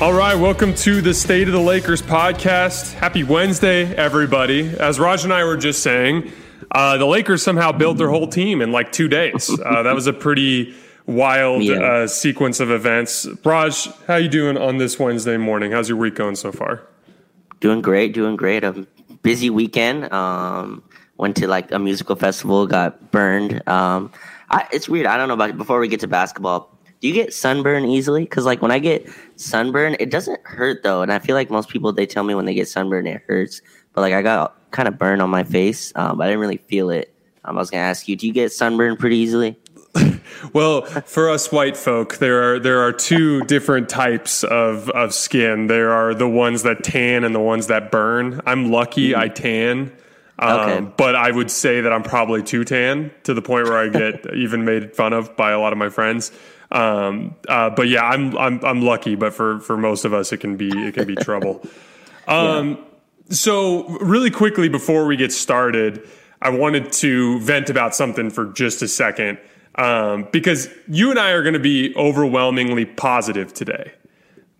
All right, welcome to the State of the Lakers podcast. Happy Wednesday, everybody. As Raj and I were just saying, uh, the Lakers somehow built their whole team in like two days. Uh, that was a pretty wild Yeah. uh, sequence of events. Raj, how you doing on this Wednesday morning? How's your week going so far? Doing great, doing great. A busy weekend. Um, went to like a musical festival, got burned. Um, I, it's weird. I don't know about before we get to basketball. Do you get sunburn easily? Because like when I get sunburn, it doesn't hurt though, and I feel like most people they tell me when they get sunburn it hurts. But like I got kind of burn on my face, um, but I didn't really feel it. Um, I was gonna ask you, do you get sunburn pretty easily? Well, for us white folk, there are there are two different types of of skin. There are the ones that tan and the ones that burn. I'm lucky I tan. Um, Okay. But I would say that I'm probably too tan to the point where I get even made fun of by a lot of my friends. Um, uh, but yeah, I'm I'm I'm lucky. But for for most of us, it can be it can be trouble. Um, So, really quickly before we get started, I wanted to vent about something for just a second um, because you and I are going to be overwhelmingly positive today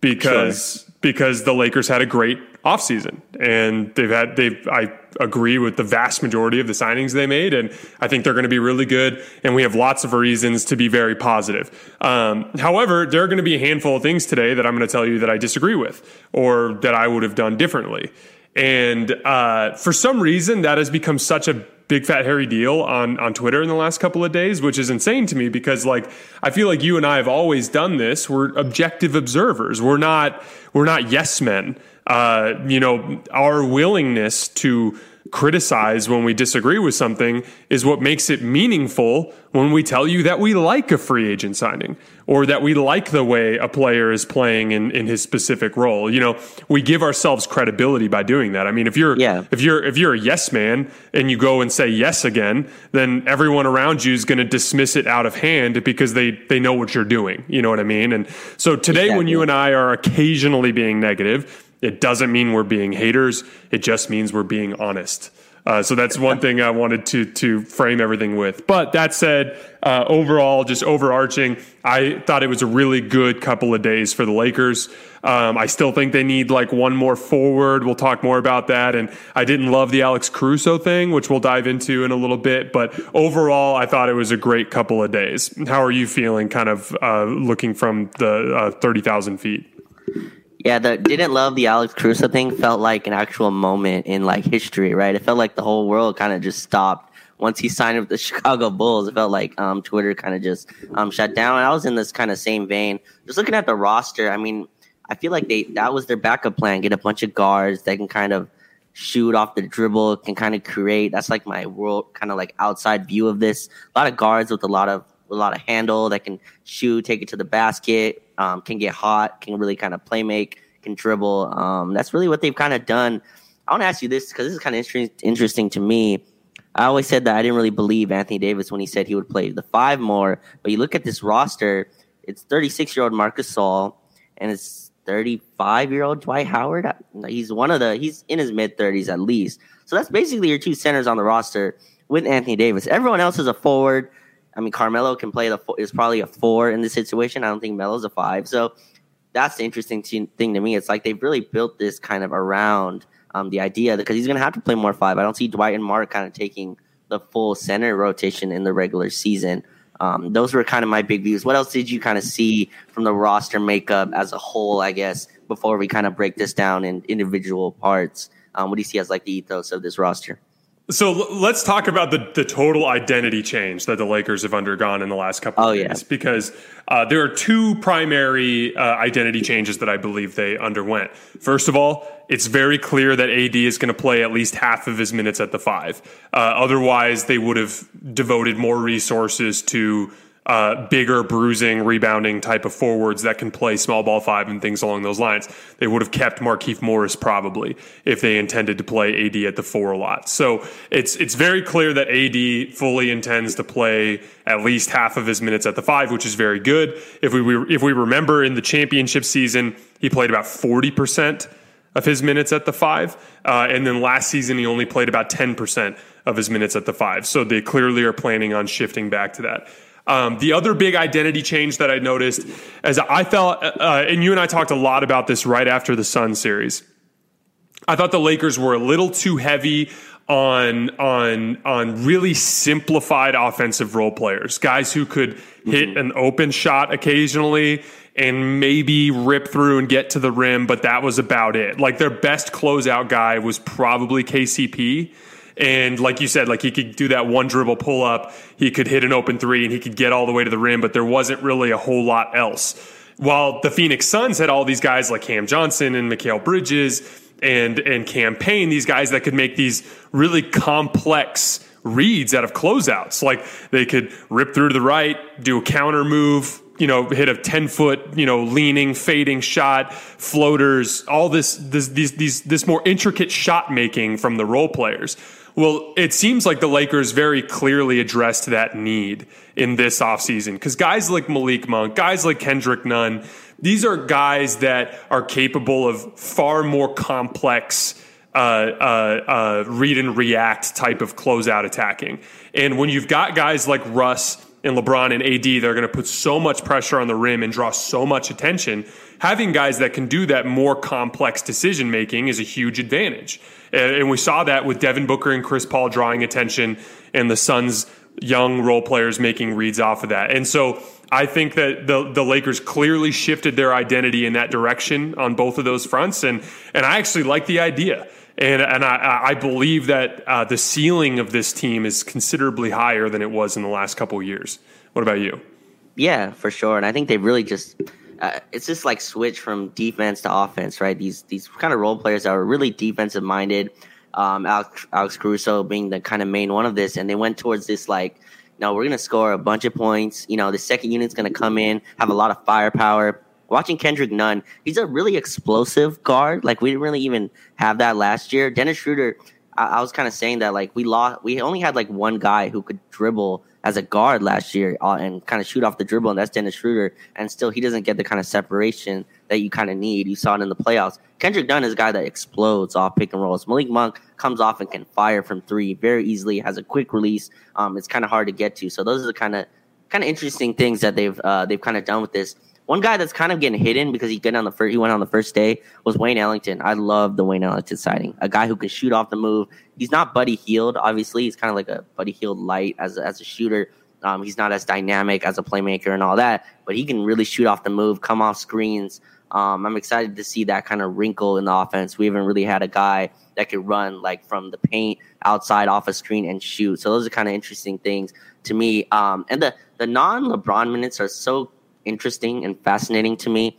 because because the Lakers had a great offseason and they've had they've I agree with the vast majority of the signings they made and I think they're going to be really good and we have lots of reasons to be very positive. Um, however, there are going to be a handful of things today that I'm going to tell you that I disagree with or that I would have done differently. And uh, for some reason, that has become such a big fat hairy deal on on Twitter in the last couple of days, which is insane to me because like I feel like you and I have always done this. We're objective observers. We're not we're not yes men. Uh, you know, our willingness to criticize when we disagree with something is what makes it meaningful when we tell you that we like a free agent signing or that we like the way a player is playing in, in his specific role. You know, we give ourselves credibility by doing that. I mean, if you're Yeah. if you're if you're a yes man and you go and say yes again, then everyone around you is going to dismiss it out of hand because they they know what you're doing. You know what I mean? And so today, when you and I are occasionally being negative, it doesn't mean we're being haters. It just means we're being honest. Uh, so that's one thing I wanted to to frame everything with. But that said, uh, overall, just overarching, I thought it was a really good couple of days for the Lakers. Um, I still think they need like one more forward. We'll talk more about that. And I didn't love the Alex Caruso thing, which we'll dive into in a little bit. But overall, I thought it was a great couple of days. How are you feeling, kind of uh, looking from the uh, thirty thousand feet? Yeah, the didn't love the Alex Caruso thing felt like an actual moment in like history, right? It felt like the whole world kind of just stopped once he signed with the Chicago Bulls. It felt like um, Twitter kind of just um, shut down. And I was in this kind of same vein. Just looking at the roster, I mean, I feel like they that was their backup plan: get a bunch of guards that can kind of shoot off the dribble, can kind of create. That's like my world kind of like outside view of this. A lot of guards with a lot of a lot of handle that can shoot, take it to the basket, um, can get hot, can really kind of play make, can dribble. Um, that's really what they've kind of done. I want to ask you this because this is kind of inter- interesting to me. I always said that I didn't really believe Anthony Davis when he said he would play the five more. But you look at this roster, it's 36 year old Marc Gasol and it's 35 year old Dwight Howard. He's one of the, he's in his mid 30s at least. So that's basically your two centers on the roster with Anthony Davis. Everyone else is a forward. I mean, Carmelo can play the four, is probably a four in this situation. I don't think Melo's a five. So that's the interesting t- thing to me. It's like they've really built this kind of around um, the idea because he's going to have to play more five. I don't see Dwight and Mark kind of taking the full center rotation in the regular season. Um, those were kind of my big views. What else did you kind of see from the roster makeup as a whole, I guess, before we kind of break this down in individual parts? Um, what do you see as like the ethos of this roster? So l- let's talk about the, the total identity change that the Lakers have undergone in the last couple Oh, of years, because uh, there are two primary uh, identity changes that I believe they underwent. First of all, it's very clear that AD is going to play at least half of his minutes at the five. Uh, otherwise, they would have devoted more resources to uh, bigger bruising, rebounding type of forwards that can play small ball five and things along those lines. They would have kept Markieff Morris probably if they intended to play AD at the four a lot. So it's it's very clear that AD fully intends to play at least half of his minutes at the five, which is very good. If we if we remember in the championship season, he played about forty percent of his minutes at the five. Uh, and then last season, he only played about 10% of his minutes at the five. So they clearly are planning on shifting back to that. Um, the other big identity change that I noticed, as I felt, uh, and you and I talked a lot about this right after the Sun series. I thought the Lakers were a little too heavy on on on really simplified offensive role players, guys who could hit an open shot occasionally and maybe rip through and get to the rim, but that was about it. Like their best closeout guy was probably KCP. And like you said, like he could do that one dribble pull up, he could hit an open three, and he could get all the way to the rim, but there wasn't really a whole lot else. While the Phoenix Suns had all these guys like Cam Johnson and Mikal Bridges and and Cam Payne these guys that could make these really complex reads out of closeouts. Like they could rip through to the right, do a counter move, you know, hit a 10 foot, you know, leaning, fading shot, floaters, all this, this, these, these, this more intricate shot making from the role players. Well, it seems like the Lakers very clearly addressed that need in this offseason because guys like Malik Monk, guys like Kendrick Nunn, these are guys that are capable of far more complex uh, uh, uh, read and react type of closeout attacking. And when you've got guys like Russ and LeBron and AD, they're going to put so much pressure on the rim and draw so much attention. Having guys that can do that more complex decision making is a huge advantage. And we saw that with Devin Booker and Chris Paul drawing attention and the Suns' young role players making reads off of that. And so I think that the the Lakers clearly shifted their identity in that direction on both of those fronts. And and I actually like the idea. And, and I, I believe that uh, the ceiling of this team is considerably higher than it was in the last couple years. What about you? Yeah, for sure. And I think they really just uh, it's just like switch from defense to offense, right? These these kind of role players that are really defensive minded. Um, Alex, Alex Caruso being the kind of main one of this, and they went towards this like, no, we're gonna score a bunch of points. You know, the second unit's gonna come in, have a lot of firepower watching Kendrick Nunn, he's a really explosive guard. Like we didn't really even have that last year. Dennis Schroeder, I, I was kind of saying that like we lost, we only had like one guy who could dribble as a guard last year uh, and kind of shoot off the dribble, and that's Dennis Schroeder. And still, he doesn't get the kind of separation that you kind of need. You saw it in the playoffs. Kendrick Nunn is a guy that explodes off pick and rolls. Malik Monk comes off and can fire from three very easily. Has a quick release. Um, it's kind of hard to get to. So those are the kind of kind of interesting things that they've uh, they've kind of done with this. One guy that's kind of getting hidden because he on the first, he went on the first day was Wayne Ellington. I love the Wayne Ellington sighting. A guy who can shoot off the move. He's not Buddy Hield, obviously. He's kind of like a Buddy Hield light as a, as a shooter. Um, he's not as dynamic as a playmaker and all that, but he can really shoot off the move, come off screens. Um, I'm excited to see that kind of wrinkle in the offense. We haven't really had a guy that could run like from the paint outside off a screen and shoot. So those are kind of interesting things to me. Um, and the the non LeBron minutes are so interesting and fascinating to me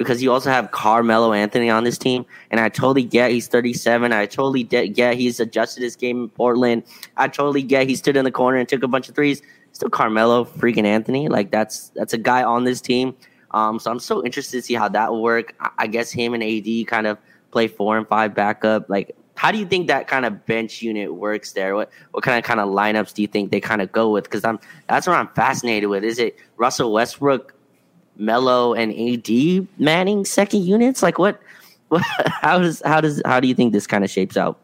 because you also have Carmelo Anthony on this team, and I totally get he's 37. I totally get he's adjusted his game in Portland. I totally get he stood in the corner and took a bunch of threes. Still Carmelo freaking Anthony, like that's that's a guy on this team. Um, so I'm so interested to see how that will work. I, I guess him and AD kind of play four and five backup. Like, how do you think that kind of bench unit works there? What what kind of kind of lineups do you think they kind of go with? Because I'm that's what I'm fascinated with. Is it Russell Westbrook? Melo and AD manning second units? Like what, what how does how does how do you think this kind of shapes out?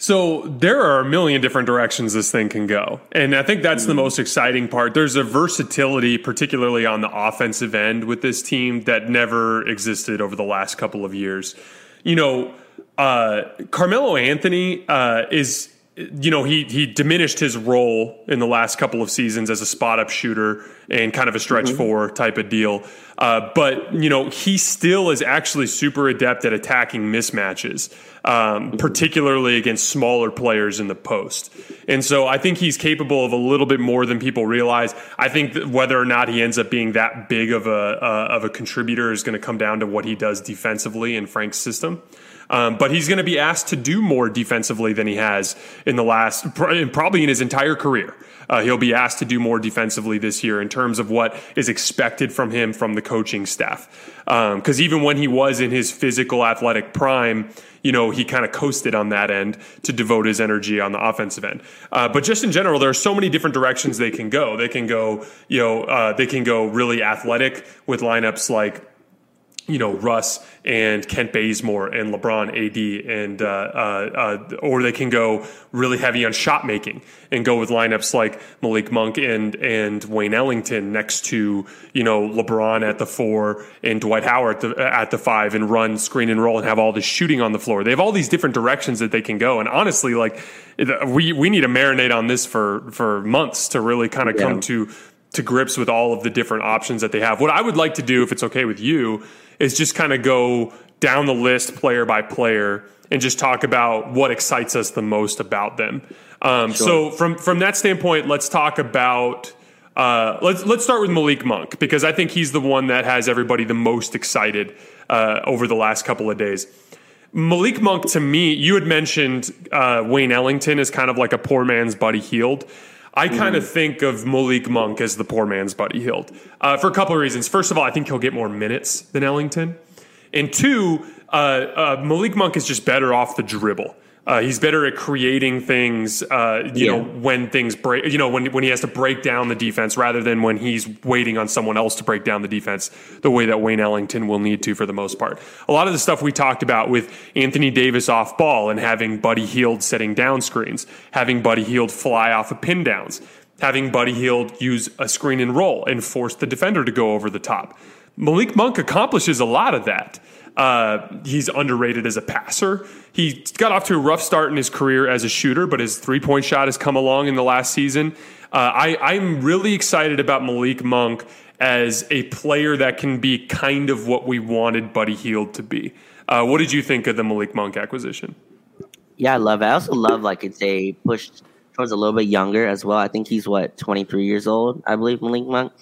So there are a million different directions this thing can go. And I think that's mm-hmm. the most exciting part. There's a versatility, particularly on the offensive end with this team that never existed over the last couple of years. You know, uh, Carmelo Anthony uh, is you know, he he diminished his role in the last couple of seasons as a spot up shooter and kind of a stretch mm-hmm. four type of deal. Uh, but you know, he still is actually super adept at attacking mismatches, um, mm-hmm. particularly against smaller players in the post. And so I think he's capable of a little bit more than people realize. I think whether or not he ends up being that big of a uh, of a contributor is going to come down to what he does defensively in Frank's system. Um, but he's going to be asked to do more defensively than he has in the last, probably in his entire career. Uh, he'll be asked to do more defensively this year in terms of what is expected from him from the coaching staff. Because um, even when he was in his physical athletic prime, you know, he kind of coasted on that end to devote his energy on the offensive end. Uh, but just in general, there are so many different directions they can go. They can go, you know, uh, they can go really athletic with lineups like you know Russ and Kent Bazemore and LeBron AD and uh, uh, uh, or they can go really heavy on shot making and go with lineups like Malik Monk and and Wayne Ellington next to you know LeBron at the four and Dwight Howard at the, at the five and run screen and roll and have all this shooting on the floor. They have all these different directions that they can go. And honestly, like we we need to marinate on this for for months to really kind of yeah. come to to grips with all of the different options that they have. What I would like to do, if it's okay with you, is just kind of go down the list player by player and just talk about what excites us the most about them. Um, sure. So from from that standpoint, let's talk about. Uh, let's let's start with Malik Monk because I think he's the one that has everybody the most excited uh, over the last couple of days. Malik Monk, to me, you had mentioned uh, Wayne Ellington is kind of like a poor man's Buddy Hield. I kind of mm. think of Malik Monk as the poor man's Buddy Hield uh, for a couple of reasons. First of all, I think he'll get more minutes than Ellington. And two, uh, uh, Malik Monk is just better off the dribble. Uh, he's better at creating things, uh, you yeah. know, when things break, you know, when, when he has to break down the defense rather than when he's waiting on someone else to break down the defense the way that Wayne Ellington will need to for the most part. A lot of the stuff we talked about with Anthony Davis off ball and having Buddy Hield setting down screens, having Buddy Hield fly off of pin downs, having Buddy Hield use a screen and roll and force the defender to go over the top. Malik Monk accomplishes a lot of that. Uh, he's underrated as a passer. He got off to a rough start in his career as a shooter, but his three point shot has come along in the last season. Uh, I, I'm really excited about Malik Monk as a player that can be kind of what we wanted Buddy Hield to be. Uh, what did you think of the Malik Monk acquisition? Yeah, I love it. I also love like it's a push towards a little bit younger as well. I think he's what 23 years old, I believe Malik Monk.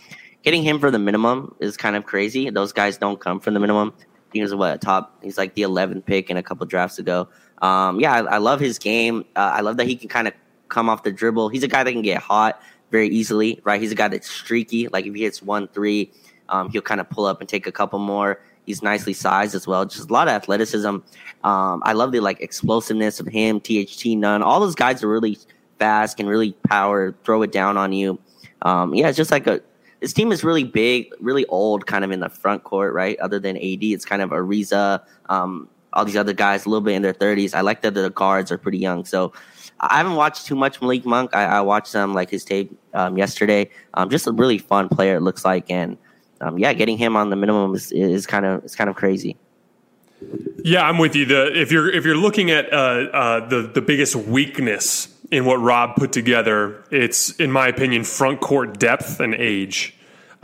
Getting him for the minimum is kind of crazy. Those guys don't come from the minimum he was what top. He's like the 11th pick in a couple drafts ago. Um, yeah, I, I, love his game. Uh, I love that he can kind of come off the dribble. He's a guy that can get hot very easily, right? He's a guy that's streaky. Like if he hits one three, um, he'll kind of pull up and take a couple more. He's nicely sized as well. Just a lot of athleticism. Um, I love the like explosiveness of him. THT Nunn. All those guys are really fast, can really power, throw it down on you. Um, yeah, it's just like a this team is really big, really old, kind of in the front court, right? Other than AD, it's kind of Ariza, um, all these other guys, a little bit in their 30s. I like that the guards are pretty young. So I haven't watched too much Malik Monk. I, I watched some like his tape um, yesterday. Um, just a really fun player, it looks like, and um, yeah, getting him on the minimum is, is kind of it's kind of crazy. Yeah, I'm with you. The if you're if you're looking at uh, uh, the the biggest weakness in what Rob put together, it's in my opinion front court depth and age.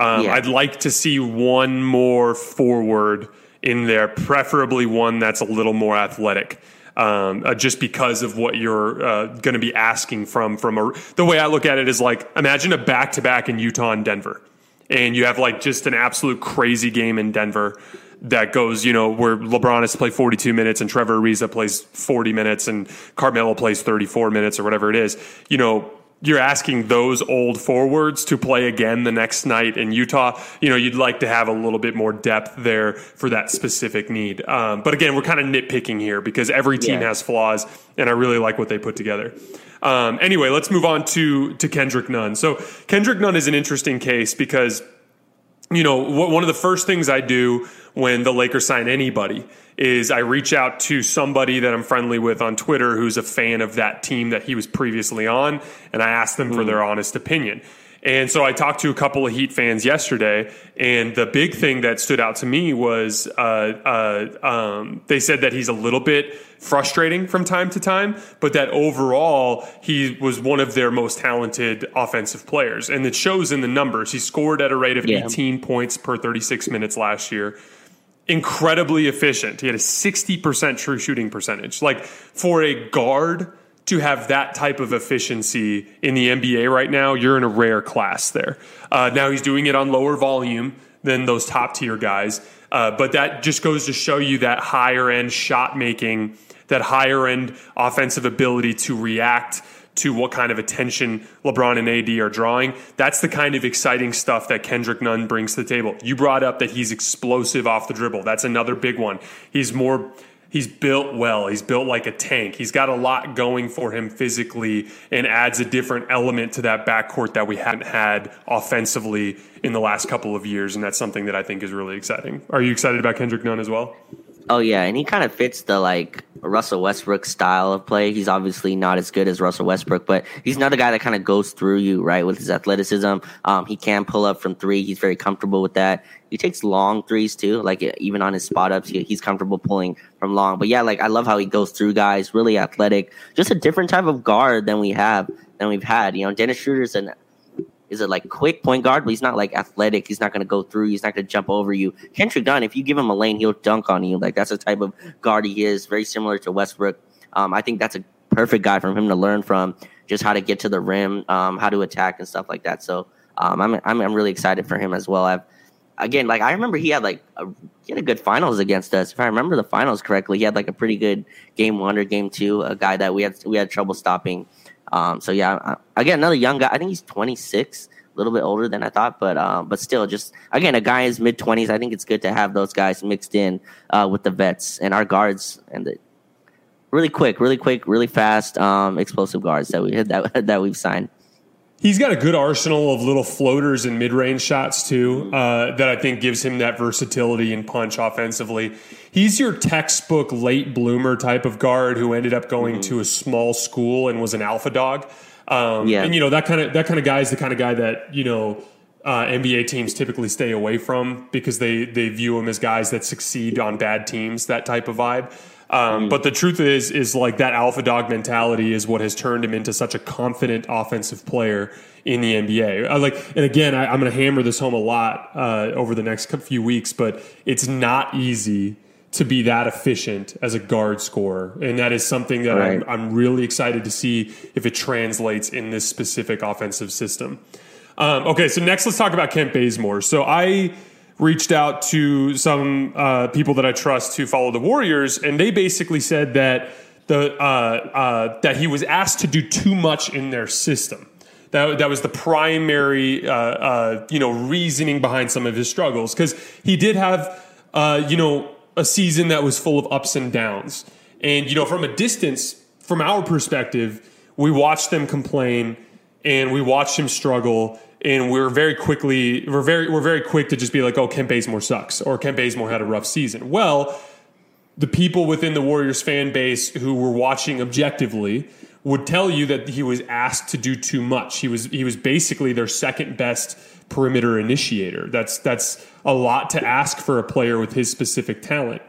Um, yeah. I'd like to see one more forward in there, preferably one that's a little more athletic. Um, uh, just because of what you're uh, going to be asking from from a, the way I look at it is like imagine a back to back in Utah and Denver, and you have like just an absolute crazy game in Denver that goes, you know, where LeBron has to play 42 minutes and Trevor Ariza plays 40 minutes and Carmelo plays 34 minutes or whatever it is, you know, you're asking those old forwards to play again the next night in Utah. You know, you'd like to have a little bit more depth there for that specific need. Um, but again, we're kind of nitpicking here because every team yeah. has flaws, and I really like what they put together. Um, anyway, let's move on to to Kendrick Nunn. So Kendrick Nunn is an interesting case because you know one of the first things I do when the Lakers sign anybody is I reach out to somebody that I'm friendly with on Twitter who's a fan of that team that he was previously on, and I ask them mm. for their honest opinion. And so I talked to a couple of Heat fans yesterday, and the big thing that stood out to me was uh, uh, um, they said that he's a little bit frustrating from time to time, but that overall he was one of their most talented offensive players. And it shows in the numbers. He scored at a rate of yeah. 18 points per 36 minutes last year incredibly efficient. He had a 60% true shooting percentage. Like for a guard to have that type of efficiency in the NBA right now, you're in a rare class there. Uh, now he's doing it on lower volume than those top tier guys. Uh, but that just goes to show you that higher end shot making, that higher end offensive ability to react to what kind of attention LeBron and AD are drawing. That's the kind of exciting stuff that Kendrick Nunn brings to the table. You brought up that he's explosive off the dribble. That's another big one. He's more He's built well. He's built like a tank. He's got a lot going for him physically and adds a different element to that backcourt that we haven't had offensively in the last couple of years. And that's something that I think is really exciting. Are you excited about Kendrick Nunn as well? Oh yeah, and he kind of fits the like Russell Westbrook style of play. He's obviously not as good as Russell Westbrook, but he's another guy that kind of goes through you, right, with his athleticism. Um, he can pull up from three. He's very comfortable with that. He takes long threes too, like even on his spot ups, he, he's comfortable pulling from long. But yeah, like I love how he goes through guys, really athletic, just a different type of guard than we have than we've had. You know, Dennis Schroeder's an is a like quick point guard, but he's not like athletic. He's not going to go through. He's not going to jump over you. Kendrick Nunn, if you give him a lane, he'll dunk on you. Like that's the type of guard he is. Very similar to Westbrook. Um, I think that's a perfect guy for him to learn from, just how to get to the rim, um, how to attack and stuff like that. So um, I'm, I'm I'm really excited for him as well. I've again, like I remember he had like a, he had a good finals against us. If I remember the finals correctly, he had like a pretty good game one or game two. A guy that we had we had trouble stopping. Um, so yeah, again, another young guy. I think he's 26, a little bit older than I thought, but um, but still, just again, a guy in his mid 20s. I think it's good to have those guys mixed in uh, with the vets and our guards and the really quick, really quick, really fast, um, explosive guards that we that that we've signed. He's got a good arsenal of little floaters and mid-range shots too. Uh, that I think gives him that versatility and punch offensively. He's your textbook late bloomer type of guard who ended up going mm-hmm. to a small school and was an alpha dog. Um, yeah. and you know that kind of that kind of guy is the kind of guy that you know uh, NBA teams typically stay away from because they they view him as guys that succeed on bad teams. That type of vibe. Um, mm. But the truth is, is like that alpha dog mentality is what has turned him into such a confident offensive player in the NBA. I like, and again, I, am going to hammer this home a lot uh, over the next few weeks, but it's not easy to be that efficient as a guard scorer, and that is something that right. I'm, I'm, really excited to see if it translates in this specific offensive system. Um, okay, so next let's talk about Kent Bazemore. So I reached out to some uh, people that I trust to follow the Warriors, and they basically said that the uh, uh, that he was asked to do too much in their system. That, that was the primary, uh, uh, you know, reasoning behind some of his struggles because he did have, uh, you know, a season that was full of ups and downs. And you know, from a distance, from our perspective, we watched them complain and we watched him struggle and we're very quickly we're very we're very quick to just be like, oh, Kent Bazemore sucks or Kent Bazemore had a rough season. Well, the people within the Warriors fan base who were watching objectively would tell you that he was asked to do too much. He was he was basically their second best perimeter initiator. That's that's a lot to ask for a player with his specific talent.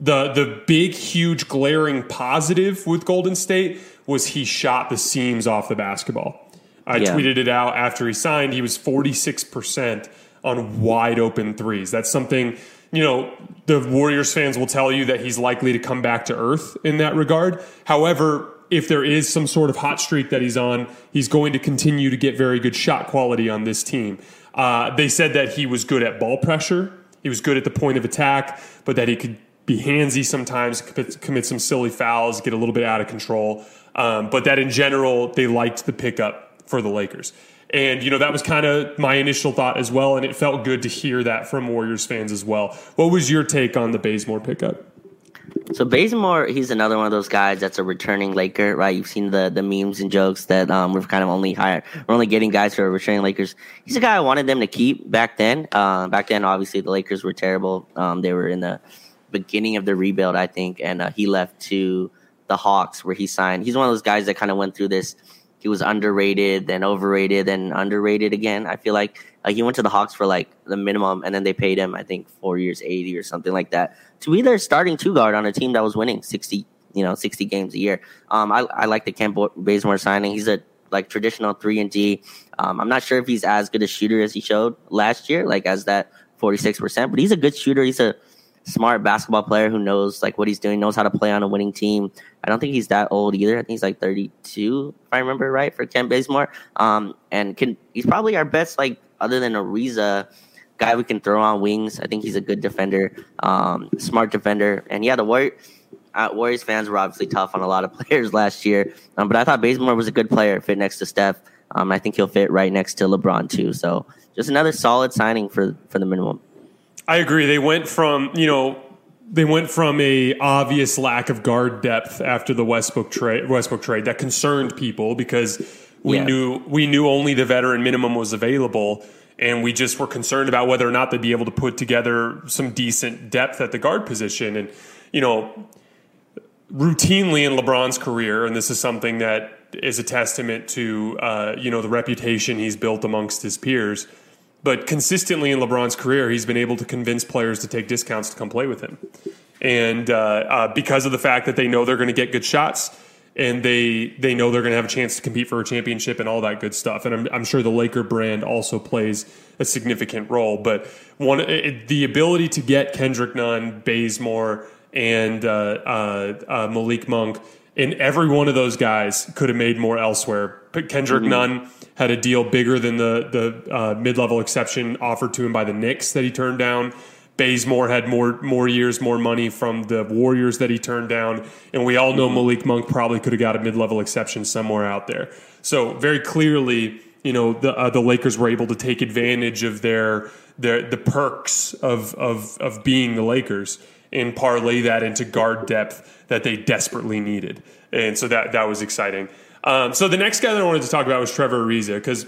The the big huge glaring positive with Golden State was he shot the seams off the basketball. I yeah. tweeted it out after he signed. He was 46% on wide open threes. That's something, you know, the Warriors fans will tell you that he's likely to come back to earth in that regard. However, if there is some sort of hot streak that he's on, he's going to continue to get very good shot quality on this team. Uh, they said that he was good at ball pressure. He was good at the point of attack, but that he could be handsy sometimes, commit some silly fouls, get a little bit out of control. Um, but that in general, they liked the pickup for the Lakers. And, you know, that was kind of my initial thought as well. And it felt good to hear that from Warriors fans as well. What was your take on the Bazemore pickup? So Bazemore, he's another one of those guys that's a returning Laker, right? You've seen the the memes and jokes that um, we're kind of only hired, we're only getting guys who are returning Lakers. He's a guy I wanted them to keep back then. Uh, back then, obviously, the Lakers were terrible. Um, they were in the beginning of the rebuild, I think, and uh, he left to the Hawks where he signed. He's one of those guys that kind of went through this he was underrated, then overrated, then underrated again. I feel like he went to the Hawks for like the minimum, and then they paid him I think four years, eighty or something like that to be their starting two guard on a team that was winning sixty, you know, sixty games a year. Um, I I like the Kent Bazemore signing. He's a like traditional three and D. Um, I'm not sure if he's as good a shooter as he showed last year, like as that 46 percent, but he's a good shooter. He's a smart basketball player who knows like what he's doing, knows how to play on a winning team. I don't think he's that old either. I think he's like 32, if I remember right, for Kent Bazemore. Um, and can he's probably our best like other than Ariza guy we can throw on wings. I think he's a good defender, um, smart defender. And yeah, the Warriors, uh, Warriors fans were obviously tough on a lot of players last year, um, but I thought Bazemore was a good player, fit next to Steph. Um, I think he'll fit right next to LeBron too. So just another solid signing for for the minimum. I agree. They went from, you know, they went from a obvious lack of guard depth after the Westbrook trade Westbrook trade that concerned people because we Yeah. knew we knew only the veteran minimum was available and we just were concerned about whether or not they'd be able to put together some decent depth at the guard position and you know routinely in LeBron's career and this is something that is a testament to uh, you know the reputation he's built amongst his peers but consistently in LeBron's career, he's been able to convince players to take discounts to come play with him. And uh, uh, because of the fact that they know they're going to get good shots and they they know they're going to have a chance to compete for a championship and all that good stuff. And I'm, I'm sure the Laker brand also plays a significant role. But one it, the ability to get Kendrick Nunn, Bazemore, and uh, uh, uh, Malik Monk, and every one of those guys could have made more elsewhere. But Kendrick Nunn had a deal bigger than the the uh, mid level exception offered to him by the Knicks that he turned down. Bazemore had more more years, more money from the Warriors that he turned down, and we all know Malik Monk probably could have got a mid level exception somewhere out there. So very clearly, you know, the uh, the Lakers were able to take advantage of their their the perks of of of being the Lakers and parlay that into guard depth that they desperately needed, and so that that was exciting. Um, so the next guy that I wanted to talk about was Trevor Ariza because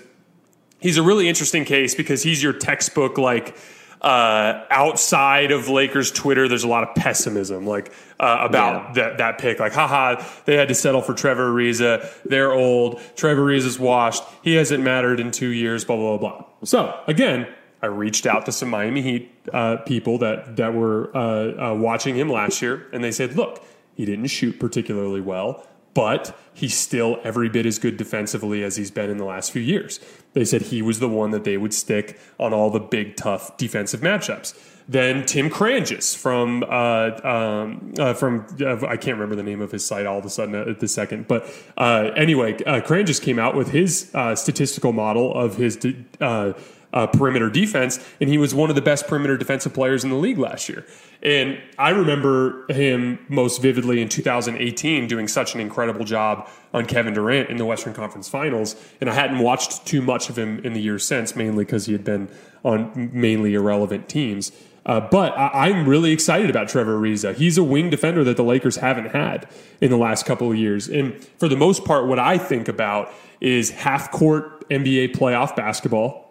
he's a really interesting case because he's your textbook like uh, outside of Lakers Twitter. There's a lot of pessimism like uh, about Yeah. that that pick. Like, haha, they had to settle for Trevor Ariza. They're old. Trevor Ariza's washed. He hasn't mattered in two years. Blah blah blah. So again. I reached out to some Miami Heat uh, people that that were uh, uh, watching him last year, and they said, "Look, he didn't shoot particularly well, but he's still every bit as good defensively as he's been in the last few years. They said he was the one that they would stick on all the big, tough defensive matchups. Then Tim Cranges from uh, um, uh, from uh, I can't remember the name of his site all of a sudden at the second, but uh, anyway, uh, came out with his uh, statistical model of his. Uh, uh, perimeter defense, and he was one of the best perimeter defensive players in the league last year. And I remember him most vividly in 2018 doing such an incredible job on Kevin Durant in the Western Conference Finals. And I hadn't watched too much of him in the years since, mainly because he had been on mainly irrelevant teams. Uh, but I, I'm really excited about Trevor Ariza. He's a wing defender that the Lakers haven't had in the last couple of years. And for the most part, what I think about is half court NBA playoff basketball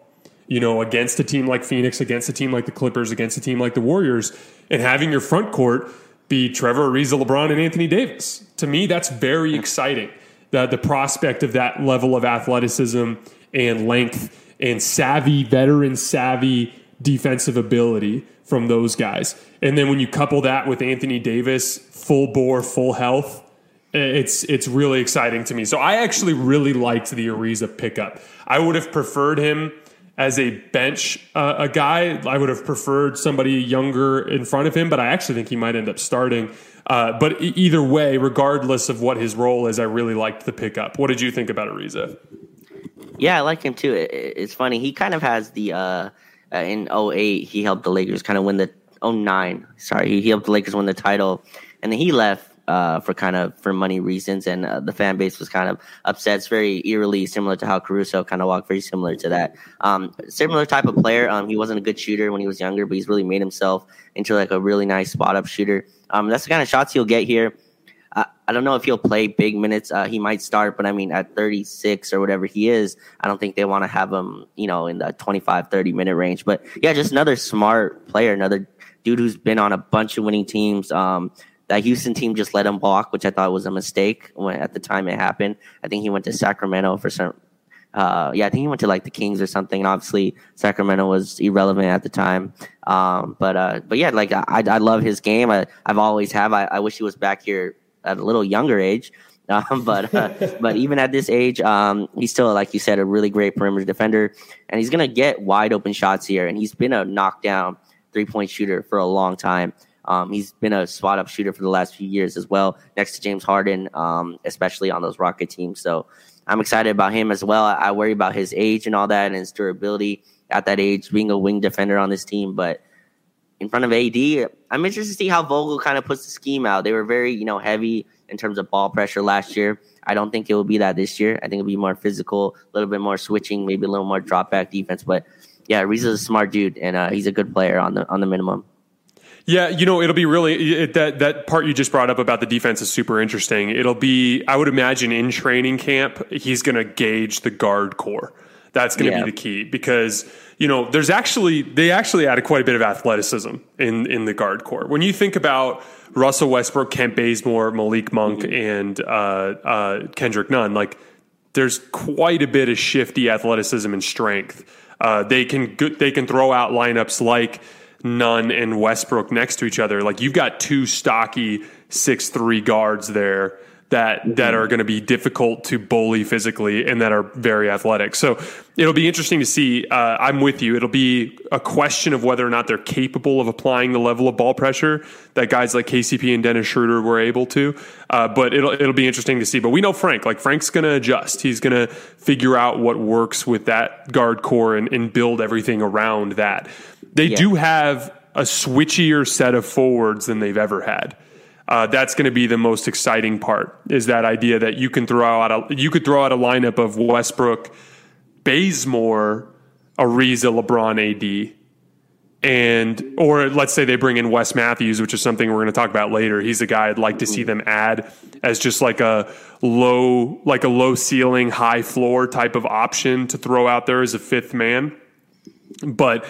you know, against a team like Phoenix, against a team like the Clippers, against a team like the Warriors, and having your front court be Trevor Ariza, LeBron, and Anthony Davis. To me, that's very exciting. The, the prospect of that level of athleticism and length and savvy, veteran savvy defensive ability from those guys. And then when you couple that with Anthony Davis, full bore, full health, it's it's really exciting to me. So I actually really liked the Ariza pickup. I would have preferred him as a bench uh, a guy. I would have preferred somebody younger in front of him, but I actually think he might end up starting. Uh, but either way, regardless of what his role is, I really liked the pickup. What did you think about Ariza? Yeah, I like him too. It- it's funny. He kind of has the uh, uh in 08, he helped the Lakers kind of win the 09. Sorry, he helped the Lakers win the title, and then he left uh, for kind of for money reasons, and uh, the fan base was kind of upset. It's very eerily similar to how Caruso kind of walked, very similar to that. Um, similar type of player. Um, he wasn't a good shooter when he was younger, but he's really made himself into like a really nice spot up shooter. Um, that's the kind of shots he'll get here. I, I don't know if he'll play big minutes. Uh, he might start, but I mean, at 36 or whatever he is, I don't think they want to have him, you know, in the 25, 30 minute range. But yeah, just another smart player, another dude who's been on a bunch of winning teams. Um, that Houston team just let him walk, which I thought was a mistake when at the time it happened. I think he went to Sacramento for some. Uh, yeah, I think he went to like the Kings or something. And obviously, Sacramento was irrelevant at the time. Um, but uh, but yeah, like I, I love his game. I, I've always have. I, I wish he was back here at a little younger age. Um, but uh, but even at this age, um, he's still like you said a really great perimeter defender, and he's gonna get wide open shots here. And he's been a knockdown three point shooter for a long time. Um, he's been a spot up shooter for the last few years as well, next to James Harden, um, especially on those Rocket teams. So I'm excited about him as well. I, worry about his age and all that and his durability at that age, being a wing defender on this team. But in front of AD, I'm interested to see how Vogel kind of puts the scheme out. They were very, you know, heavy in terms of ball pressure last year. I don't think it will be that this year. I think it'll be more physical, a little bit more switching, maybe a little more drop back defense. But yeah, Riza's a smart dude, and uh, he's a good player on the on the minimum. Yeah, you know, it'll be really it, that that part you just brought up about the defense is super interesting. It'll be, I would imagine, in training camp, he's going to gauge the guard core. That's going to yeah. be the key because you know there's actually they actually added quite a bit of athleticism in in the guard core. When you think about Russell Westbrook, Kent Bazemore, Malik Monk, mm-hmm. and uh, uh, Kendrick Nunn, like there's quite a bit of shifty athleticism and strength. Uh, they can they can throw out lineups like Nunn and Westbrook next to each other. Like you've got two stocky six three guards there that that are going to be difficult to bully physically and that are very athletic. So it'll be interesting to see. Uh, I'm with you. It'll be a question of whether or not they're capable of applying the level of ball pressure that guys like KCP and Dennis Schroeder were able to. Uh, but it'll it'll be interesting to see. But we know Frank. Like Frank's going to adjust. He's going to figure out what works with that guard core and, and build everything around that. They yeah. do have a switchier set of forwards than they've ever had uh, that's going to be the most exciting part. Is that idea that you can throw out a you could throw out a lineup of Westbrook, Bazemore, Ariza, LeBron, AD, and or let's say they bring in Wes Matthews, which is something we're going to talk about later. He's a guy I'd like to see them add as just like a low like a low ceiling, high floor type of option to throw out there as a fifth man. But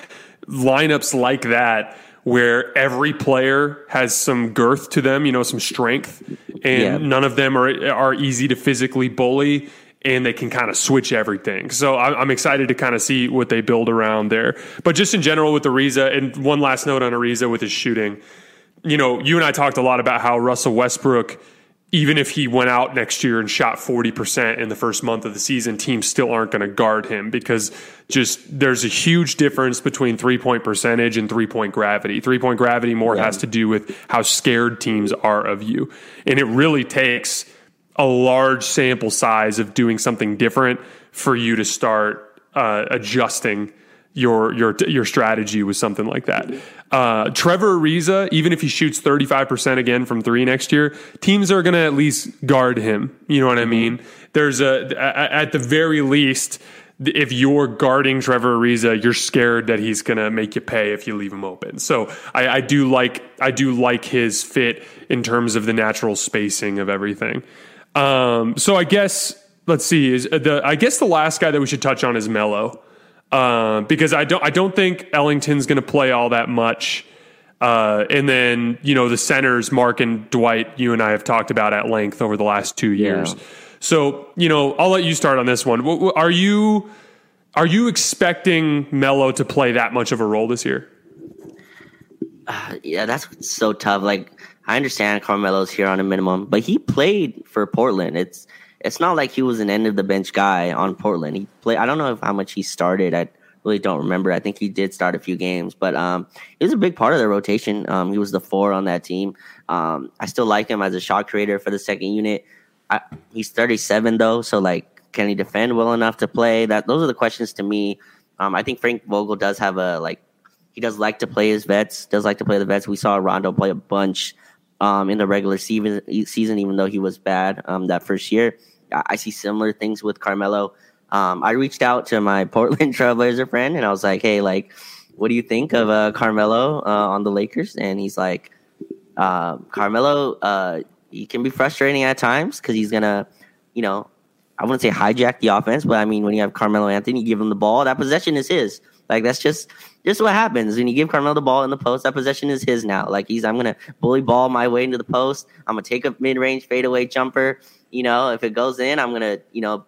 lineups like that where every player has some girth to them, you know, some strength, and yeah. none of them are are easy to physically bully, and they can kind of switch everything. So I'm excited to kind of see what they build around there. But just in general with Ariza, and one last note on Ariza with his shooting, you know, you and I talked a lot about how Russell Westbrook even if he went out next year and shot 40% in the first month of the season, teams still aren't going to guard him because just there's a huge difference between three point percentage and three point gravity. Three point gravity more yeah. has to do with how scared teams are of you. And it really takes a large sample size of doing something different for you to start uh, adjusting your your your strategy with something like that. Uh, Trevor Ariza, even if he shoots 35% again from three next year, teams are going to at least guard him. You know what I mean? There's a, at the very least, if you're guarding Trevor Ariza, you're scared that he's going to make you pay if you leave him open. So I, I, do like I do like his fit in terms of the natural spacing of everything. Um, so I guess let's see is the I guess the last guy that we should touch on is Melo. Uh, because I don't I don't think Ellington's going to play all that much. Uh, and then you know the centers, Mark and Dwight, you and I have talked about at length over the last two years. Yeah. So you know I'll let you start on this one. Are you are you expecting Melo to play that much of a role this year? Uh, yeah, that's so tough. Like I understand Carmelo's here on a minimum, but he played for Portland. It's it's not like he was an end of the bench guy on Portland. He played. I don't know if, how much he started. I really don't remember. I think he did start a few games, but um, he was a big part of the rotation. Um, he was the four on that team. Um, I still like him as a shot creator for the second unit. I, he's 37 though, so like, can he defend well enough to play? That those are the questions to me. Um, I think Frank Vogel does have a like. He does like to play his vets. Does like to play the vets. We saw Rondo play a bunch um, in the regular season, season, even though he was bad um, that first year. I see similar things with Carmelo. Um, I reached out to my Portland Trailblazer friend and I was like, hey, like, what do you think of uh, Carmelo uh, on the Lakers? And he's like, uh, Carmelo, he can be frustrating at times because he's gonna, you know, I wouldn't say hijack the offense, but I mean, when you have Carmelo Anthony, you give him the ball, that possession is his. Like that's just just what happens when you give Carmelo the ball in the post. That possession is his now. Like he's, I'm gonna bully ball my way into the post. I'm gonna take a mid range fadeaway jumper. You know, if it goes in, I'm gonna, you know,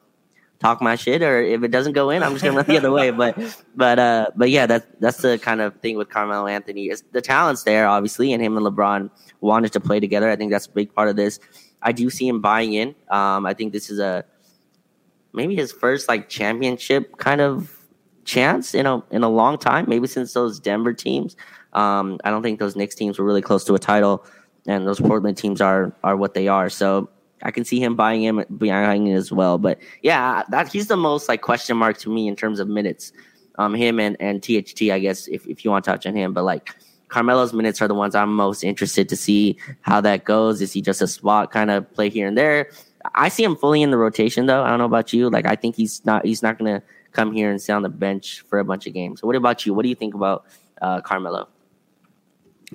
talk my shit, or if it doesn't go in, I'm just gonna run the other way. But, but, uh, but yeah, that's that's the kind of thing with Carmelo Anthony. It's, the talent's there, obviously, and him and LeBron wanted to play together. I think that's a big part of this. I do see him buying in. Um, I think this is a maybe his first like championship kind of chance in a in a long time, maybe since those Denver teams. Um, I don't think those Knicks teams were really close to a title, and those Portland teams are are what they are. So I can see him buying him buying it as well. But yeah, that he's the most like question mark to me in terms of minutes. Um, him and and THT, I guess if if you want to touch on him, but like. Carmelo's minutes are the ones I'm most interested to see how that goes. Is he just a spot kind of play here and there? I see him fully in the rotation though. I don't know about you. Like I think he's not he's not gonna come here and sit on the bench for a bunch of games. So what about you? What do you think about uh, Carmelo?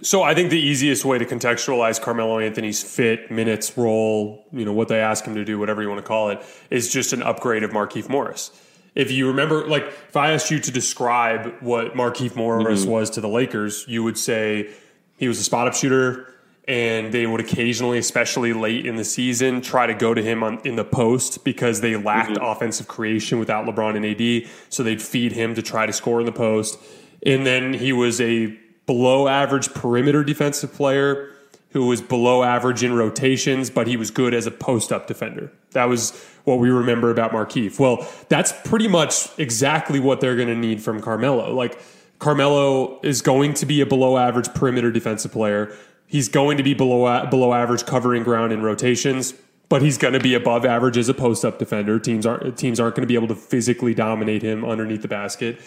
So I think the easiest way to contextualize Carmelo Anthony's fit, minutes, role, you know, what they ask him to do, whatever you want to call it, is just an upgrade of Markieff Morris. If you remember, like if I asked you to describe what Markieff Morris mm-hmm. was to the Lakers, you would say he was a spot up shooter, and they would occasionally, especially late in the season, try to go to him on, in the post because they lacked mm-hmm. offensive creation without LeBron and AD. So they'd feed him to try to score in the post. And then he was a below average perimeter defensive player who was below average in rotations, but he was good as a post up defender. That was what we remember about Markieff. Well, that's pretty much exactly what they're going to need from Carmelo. Like, Carmelo is going to be a below average perimeter defensive player. He's going to be below below average covering ground in rotations, but he's going to be above average as a post up defender. Teams aren't teams aren't going to be able to physically dominate him underneath the basket.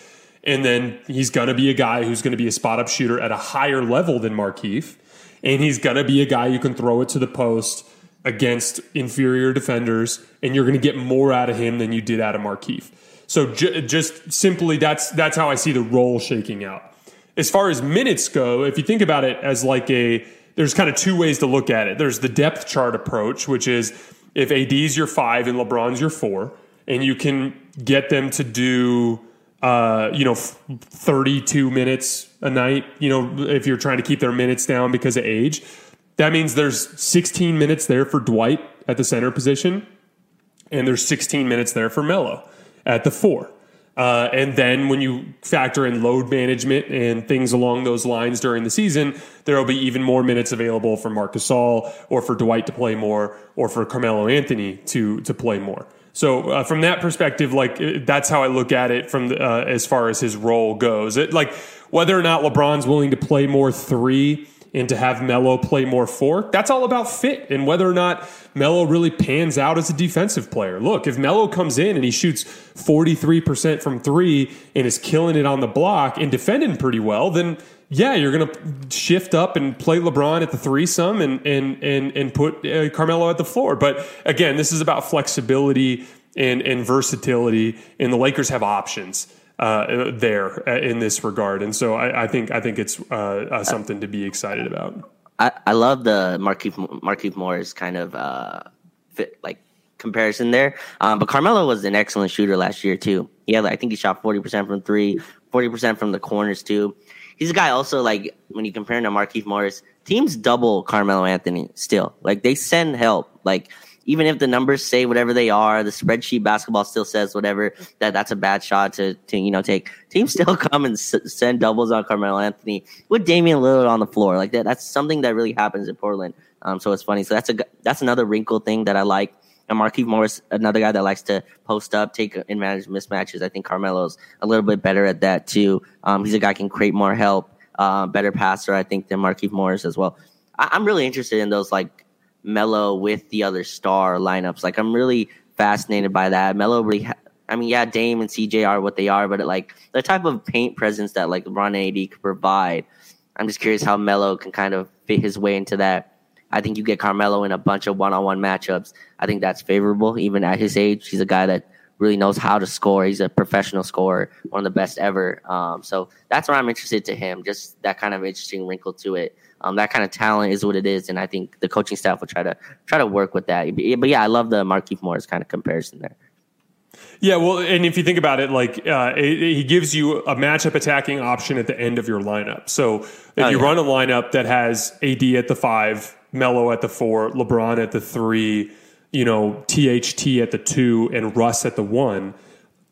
And then he's going to be a guy who's going to be a spot up shooter at a higher level than Markieff. And he's going to be a guy you can throw it to the post against inferior defenders, and you're going to get more out of him than you did out of Markieff. So ju- just simply, that's that's how I see the role shaking out. As far as minutes go, if you think about it as like a, there's kind of two ways to look at it. There's the depth chart approach, which is if AD's your five and LeBron's your four, and you can get them to do uh, you know, 32 minutes a night, you know, if you're trying to keep their minutes down because of age. That means there's 16 minutes there for Dwight at the center position, and there's 16 minutes there for Melo at the four. Uh, and then when you factor in load management and things along those lines during the season, there will be even more minutes available for Marc Gasol or for Dwight to play more or for Carmelo Anthony to to play more. So uh, from that perspective, like that's how I look at it from the, uh, as far as his role goes. It like whether or not LeBron's willing to play more three and to have Melo play more four, that's all about fit and whether or not Melo really pans out as a defensive player. Look, if Melo comes in and he shoots 43% from three and is killing it on the block and defending pretty well, then yeah, you're going to shift up and play LeBron at the threesome and and and and put uh, Carmelo at the floor. But again, this is about flexibility and and versatility, and the Lakers have options uh, there uh, in this regard. And so I, I think I think it's uh, uh, something to be excited about. I, I love the Markieff Markieff Morris kind of uh, fit like comparison there. Um, but Carmelo was an excellent shooter last year too. He had, I think he shot forty percent from three, 40 percent from the corners too he's a guy also like when you compare him to Markieff Morris, teams double Carmelo Anthony still. Like they send help. Like even if the numbers say whatever they are, the spreadsheet basketball still says whatever that that's a bad shot to to you know take. Teams still come and s- send doubles on Carmelo Anthony with Damian Lillard on the floor. Like that that's something that really happens in Portland. Um, so it's funny. So that's a that's another wrinkle thing that I like. And Markieff Morris, another guy that likes to post up, take advantage of mismatches. I think Carmelo's a little bit better at that too. Um, he's a guy can create more help, uh, better passer, I think, than Markieff Morris as well. I- am really interested in those like Melo with the other star lineups. Like I'm really fascinated by that. Melo really. Ha- I mean, yeah, Dame and CJ are what they are, but it, like the type of paint presence that like and AD could provide, I'm just curious how Melo can kind of fit his way into that. I think you get Carmelo in a bunch of one-on-one matchups. I think that's favorable, even at his age. He's a guy that really knows how to score. He's a professional scorer, one of the best ever. Um, so that's where I'm interested to him. Just that kind of interesting wrinkle to it. Um, that kind of talent is what it is, and I think the coaching staff will try to try to work with that. But yeah, I love the Markieff Morris kind of comparison there. Yeah, well, and if you think about it, like uh, he gives you a matchup attacking option at the end of your lineup. So if oh, you yeah. run a lineup that has AD at the five, Melo at the four, LeBron at the three, you know, THT at the two, and Russ at the one,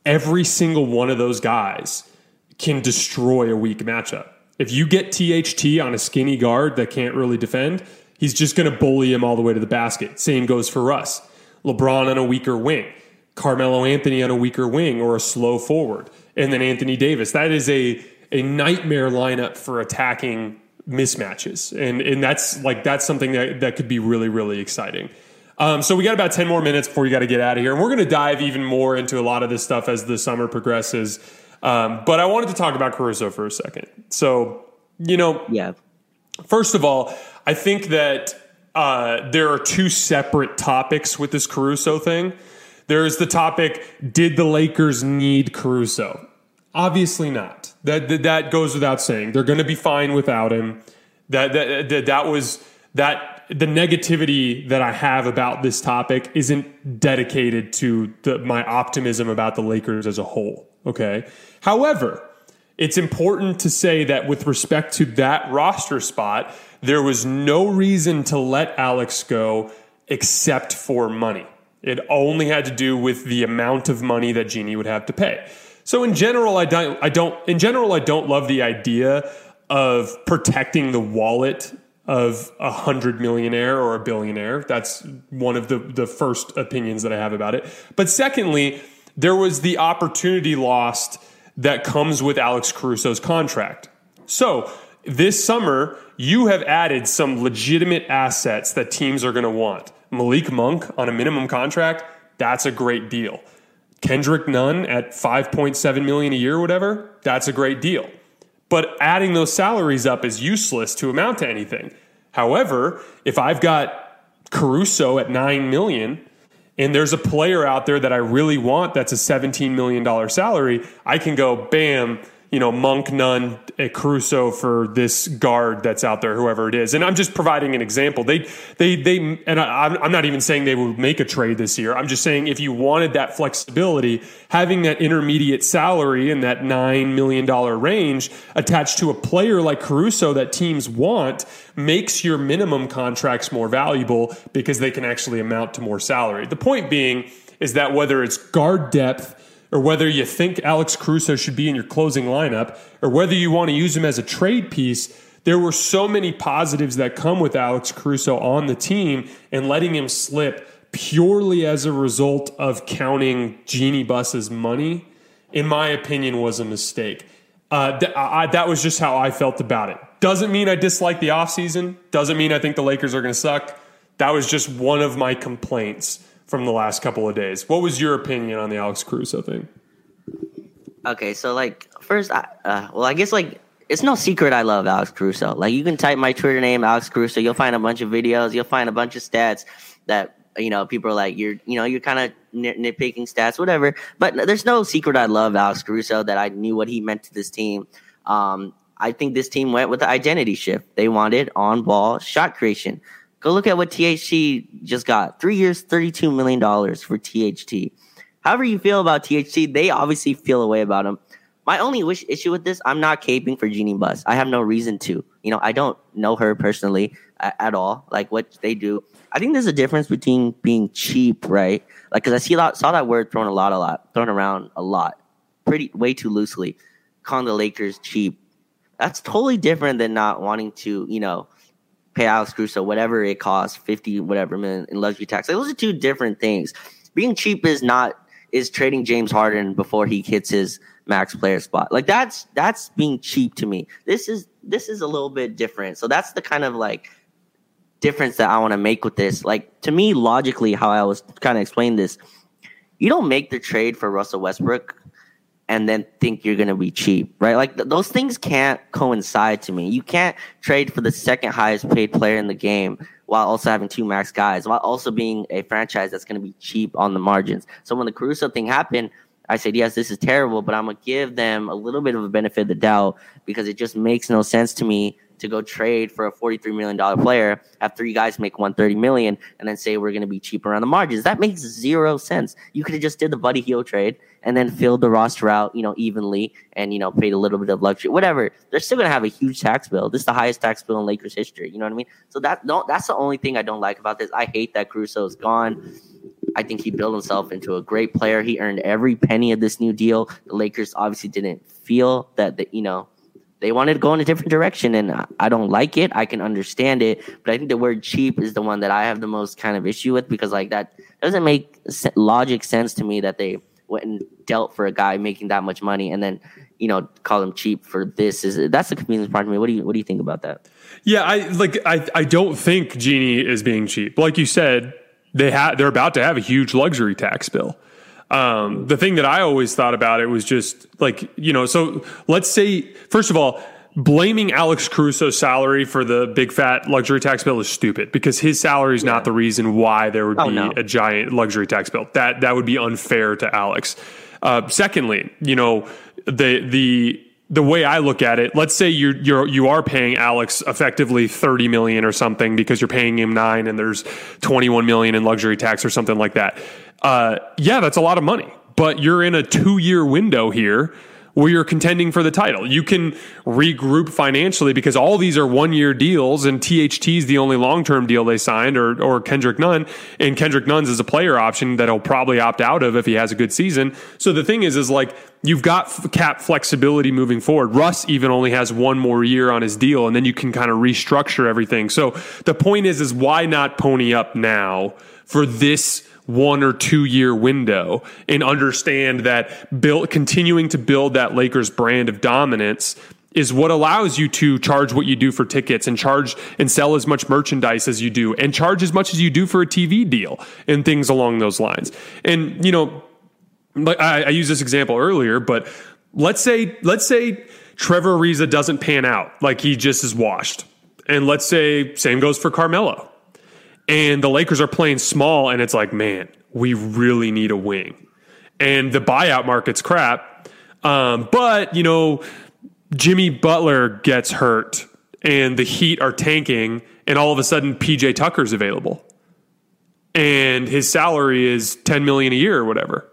every single one of those guys can destroy a weak matchup. If you get THT on a skinny guard that can't really defend, he's just going to bully him all the way to the basket. Same goes for Russ. LeBron on a weaker wing, Carmelo Anthony on a weaker wing or a slow forward, and then Anthony Davis. That is a a nightmare lineup for attacking mismatches, and and that's like that's something that that could be really really exciting. Um, so we got about ten more minutes before we got to get out of here, and we're going to dive even more into a lot of this stuff as the summer progresses. Um, but I wanted to talk about Caruso for a second. So you know, yeah. First of all, I think that uh, there are two separate topics with this Caruso thing. There is the topic: Did the Lakers need Caruso? Obviously not. That, that, that goes without saying. They're going to be fine without him. That that that, that was that the negativity that I have about this topic isn't dedicated to the, my optimism about the Lakers as a whole. Okay. However, it's important to say that with respect to that roster spot, there was no reason to let Alex go except for money. It only had to do with the amount of money that Jeanie would have to pay. So in general, I don't, I don't, in general, I don't love the idea of protecting the wallet of a hundred millionaire or a billionaire. That's one of the, the first opinions that I have about it. But secondly, there was the opportunity lost that comes with Alex Caruso's contract. So this summer, you have added some legitimate assets that teams are going to want. Malik Monk on a minimum contract, that's a great deal. Kendrick Nunn at 5.7 million a year, whatever, that's a great deal. But adding those salaries up is useless to amount to anything. However, if I've got Caruso at 9 million and there's a player out there that I really want that's a $17 million salary, I can go, bam, you know, Monk, Nunn, a Caruso for this guard that's out there, whoever it is. And I'm just providing an example. They, they, they, and I, I'm not even saying they would make a trade this year. I'm just saying if you wanted that flexibility, having that intermediate salary in that $9 million range attached to a player like Caruso that teams want makes your minimum contracts more valuable because they can actually amount to more salary. The point being is that whether it's guard depth, or whether you think Alex Caruso should be in your closing lineup, or whether you want to use him as a trade piece, there were so many positives that come with Alex Caruso on the team and letting him slip purely as a result of counting Jeanie Buss's money, in my opinion, was a mistake. Uh, th- I, that was just how I felt about it. Doesn't mean I dislike the offseason. Doesn't mean I think the Lakers are going to suck. That was just one of my complaints from the last couple of days. What was your opinion on the Alex Caruso thing? Okay, so like first, I, uh, well, I guess like it's no secret I love Alex Caruso. Like you can type my Twitter name, Alex Caruso. You'll find a bunch of videos. You'll find a bunch of stats that you know people are like you're you know you're kind of nit- nitpicking stats, whatever. But there's no secret I love Alex Caruso. That I knew what he meant to this team. Um, I think this team went with the identity shift. They wanted on ball shot creation. Go look at what THT just got. Three years, $32 million for THT. However you feel about THT, they obviously feel a way about him. My only wish issue with this, I'm not caping for Jeanie Buss. I have no reason to. You know, I don't know her personally at, at all, like what they do. I think there's a difference between being cheap, right? Like, because I see a lot, saw that word thrown a lot, a lot, thrown around a lot, pretty way too loosely, calling the Lakers cheap. That's totally different than not wanting to, you know, pay Alex Caruso whatever it costs, fifty whatever million in luxury tax. Like, those are two different things. Being cheap is not is trading James Harden before he hits his max player spot. Like that's that's being cheap to me. This is this is a little bit different. So that's the kind of like difference that I want to make with this. Like to me, logically, how I was kind of explaining this, you don't make the trade for Russell Westbrook and then think you're going to be cheap, right? Like th- those things can't coincide to me. You can't trade for the second highest paid player in the game while also having two max guys, while also being a franchise that's going to be cheap on the margins. So when the Caruso thing happened, I said, yes, this is terrible, but I'm going to give them a little bit of a benefit of the doubt because it just makes no sense to me to go trade for a $43 million player, have three guys make 130 million, and then say we're going to be cheaper on the margins. That makes zero sense. You could have just did the Buddy Hield trade and then filled the roster out, you know, evenly and, you know, paid a little bit of luxury, whatever. They're still going to have a huge tax bill. This is the highest tax bill in Lakers history. You know what I mean? So that don't, that's the only thing I don't like about this. I hate that Caruso is gone. I think he built himself into a great player. He earned every penny of this new deal. The Lakers obviously didn't feel that, that you know, they wanted to go in a different direction and I don't like it. I can understand it, but I think the word cheap is the one that I have the most kind of issue with because like that doesn't make logic sense to me that they went and dealt for a guy making that much money and then you know call him cheap for this is that's the convenience part of me. What do you what do you think about that? Yeah, I like I I don't think Jeanie is being cheap. Like you said, they had they're about to have a huge luxury tax bill. Um, the thing that I always thought about it was just like, you know, so let's say, first of all, blaming Alex Caruso's salary for the big fat luxury tax bill is stupid because his salary is yeah. not the reason why there would oh, be no. a giant luxury tax bill. That that would be unfair to Alex. Uh, secondly, you know, the the the way I look at it, let's say you're you're you are paying Alex effectively 30 million or something because you're paying him 9 and there's 21 million in luxury tax or something like that. Uh, yeah, that's a lot of money. But you're in a 2-year window here where you're contending for the title. You can regroup financially because all these are one year deals and THT is the only long term deal they signed or, or Kendrick Nunn. And Kendrick Nunn's is a player option that he'll probably opt out of if he has a good season. So the thing is, is like you've got cap flexibility moving forward. Russ even only has one more year on his deal and then you can kind of restructure everything. So the point is, is why not pony up now for this one or two year window and understand that build, continuing to build that Lakers brand of dominance is what allows you to charge what you do for tickets and charge and sell as much merchandise as you do and charge as much as you do for a TV deal and things along those lines. And, you know, I, I used this example earlier, but let's say, let's say Trevor Ariza doesn't pan out like he just is washed. And let's say same goes for Carmelo and the Lakers are playing small, and it's like, man, we really need a wing. And the buyout market's crap. Um, but, you know, Jimmy Butler gets hurt, and the Heat are tanking, and all of a sudden PJ Tucker's available. And his salary is 10 million a year or whatever.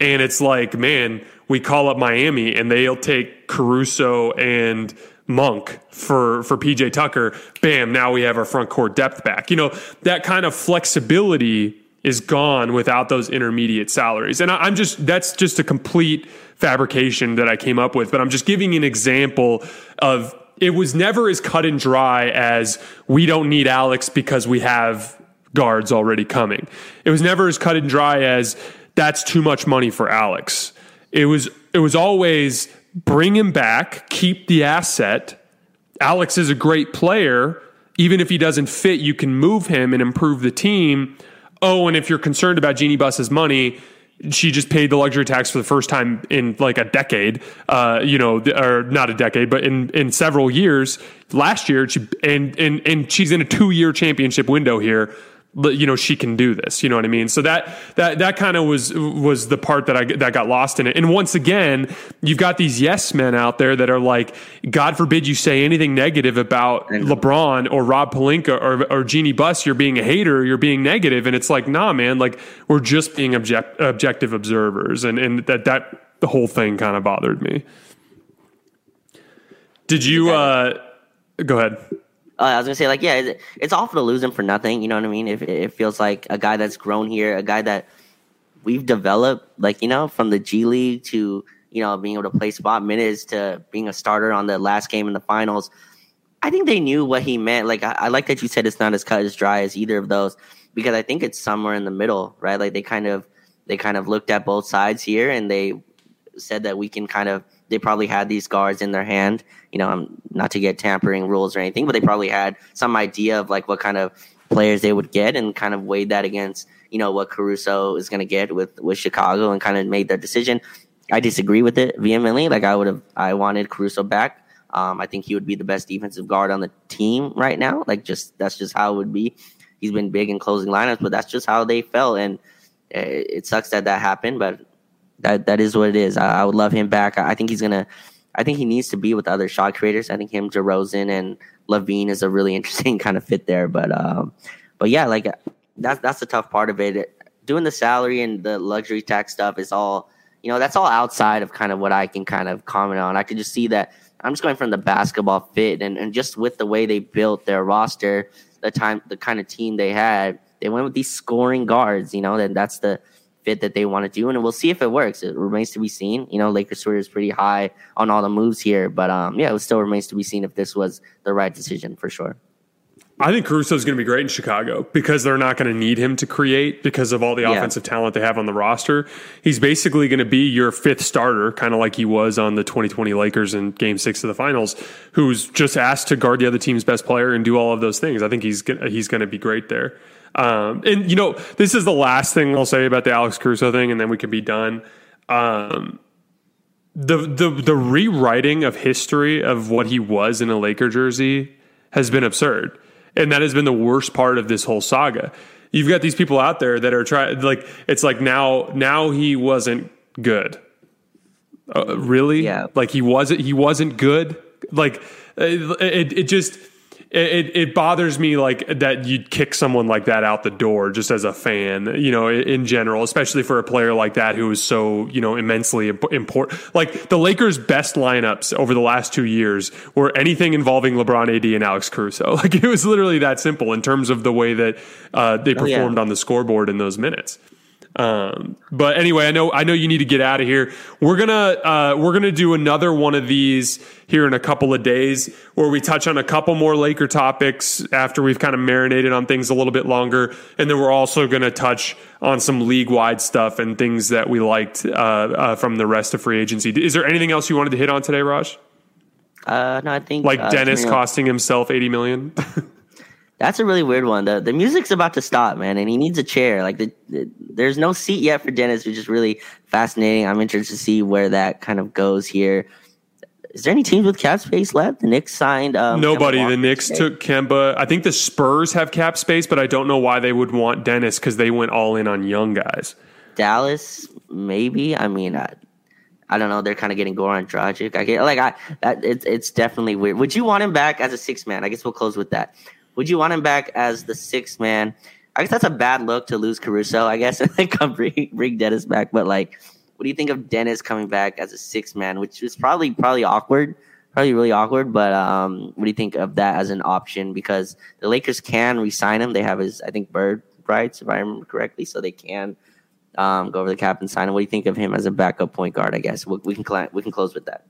And it's like, man, we call up Miami and they'll take Caruso and Monk for for PJ Tucker, bam, now we have our front court depth back. You know, that kind of flexibility is gone without those intermediate salaries. And I, am just that's just a complete fabrication that I came up with, but I'm just giving an example of it was never as cut and dry as we don't need Alex because we have guards already coming. It was never as cut and dry as that's too much money for Alex. It was it was always bring him back, keep the asset. Alex is a great player. Even if he doesn't fit, you can move him and improve the team. Oh, and if you're concerned about Jeanie Buss's money, she just paid the luxury tax for the first time in like a decade, uh, you know, or not a decade, but in, in several years. Last year, she, and and and she's in a two year championship window here you know she can do this you know what i mean? So that that that kind of was was the part that i that got lost in it. And once again you've got these yes men out there that are like god forbid you say anything negative about lebron or rob pelinka or, or jeanie buss you're being a hater you're being negative. And it's like nah man like we're just being object, objective observers. And and that that the whole thing kind of bothered me. Did you uh go ahead uh, I was gonna say like yeah, it's awful to lose him for nothing. You know what I mean? If it feels like a guy that's grown here, a guy that we've developed, like you know, from the G League to you know being able to play spot minutes to being a starter on the last game in the finals. I think they knew what he meant. Like I, I like that you said it's not as cut as dry as either of those because I think it's somewhere in the middle, right? Like they kind of they kind of looked at both sides here and they said that we can kind of they probably had these guards in their hand. You know, um, not to get tampering rules or anything, but they probably had some idea of like what kind of players they would get and kind of weighed that against you know what Caruso is going to get with with Chicago and kind of made their decision. I disagree with it vehemently. Like I would have, I wanted Caruso back. Um, I think he would be the best defensive guard on the team right now. Like just that's just how it would be. He's been big in closing lineups, but that's just how they felt, and it, it sucks that that happened. But that that is what it is. I, I would love him back. I, I, think he's gonna. I think he needs to be with other shot creators. I think him, DeRozan, and LaVine is a really interesting kind of fit there. But um, but yeah, like that's that's the tough part of it. Doing the salary and the luxury tax stuff is all you know. That's all outside of kind of what I can kind of comment on. I can just see that. I'm just going from the basketball fit and, and just with the way they built their roster, the time, the kind of team they had, they went with these scoring guards. You know, and that's the fit that they want to do, and we'll see if it works. It remains to be seen. You know, Lakers Twitter is pretty high on all the moves here, but um, yeah, it still remains to be seen if this was the right decision for sure. I think Caruso is going to be great in Chicago because they're not going to need him to create because of all the yeah. offensive talent they have on the roster. He's basically going to be your fifth starter, kind of like he was on the 2020 Lakers in Game Six of the Finals, who's just asked to guard the other team's best player and do all of those things. I think he's he's going to be great there. Um, and you know, this is the last thing I'll say about the Alex Caruso thing, and then we can be done. Um, the the the rewriting of history of what he was in a Laker jersey has been absurd, and that has been the worst part of this whole saga. You've got these people out there that are trying, like it's like now now he wasn't good. Uh, really? Yeah. Like he wasn't he wasn't good. Like uh, it, it just it, it bothers me like that you'd kick someone like that out the door just as a fan, you know, in general, especially for a player like that who is so, you know, immensely important. Like the Lakers' best lineups over the last two years were anything involving LeBron AD and Alex Caruso. Like it was literally that simple in terms of the way that uh, they performed oh, yeah. on the scoreboard in those minutes. Um, but anyway, I know I know you need to get out of here. We're gonna uh, we're gonna do another one of these here in a couple of days where we touch on a couple more Laker topics after we've kind of marinated on things a little bit longer, and then we're also gonna touch on some league wide stuff and things that we liked uh, uh, from the rest of free agency. Is there anything else you wanted to hit on today, Raj? Uh, no, I think like uh, Dennis costing himself eighty million. That's a really weird one. The the music's about to stop, man, and he needs a chair. Like the, the, there's no seat yet for Dennis, which is really fascinating. I'm interested to see where that kind of goes here. Is there any teams with cap space left? The Knicks signed um, nobody. The Knicks today. took Kemba. I think the Spurs have cap space, but I don't know why they would want Dennis because they went all in on young guys. Dallas, maybe. I mean, I, I don't know. They're kind of getting Goran Dragic. I get like I that it's it's definitely weird. Would you want him back as a six man? I guess we'll close with that. Would you want him back as the sixth man? I guess that's a bad look to lose Caruso, I guess, and then come bring, bring Dennis back. But like, what do you think of Dennis coming back as a sixth man, which is probably probably awkward, probably really awkward. But um, what do you think of that as an option? Because the Lakers can resign him. They have his, I think, bird rights, if I remember correctly, so they can um, go over the cap and sign him. What do you think of him as a backup point guard? I guess we, we can cl- we can close with that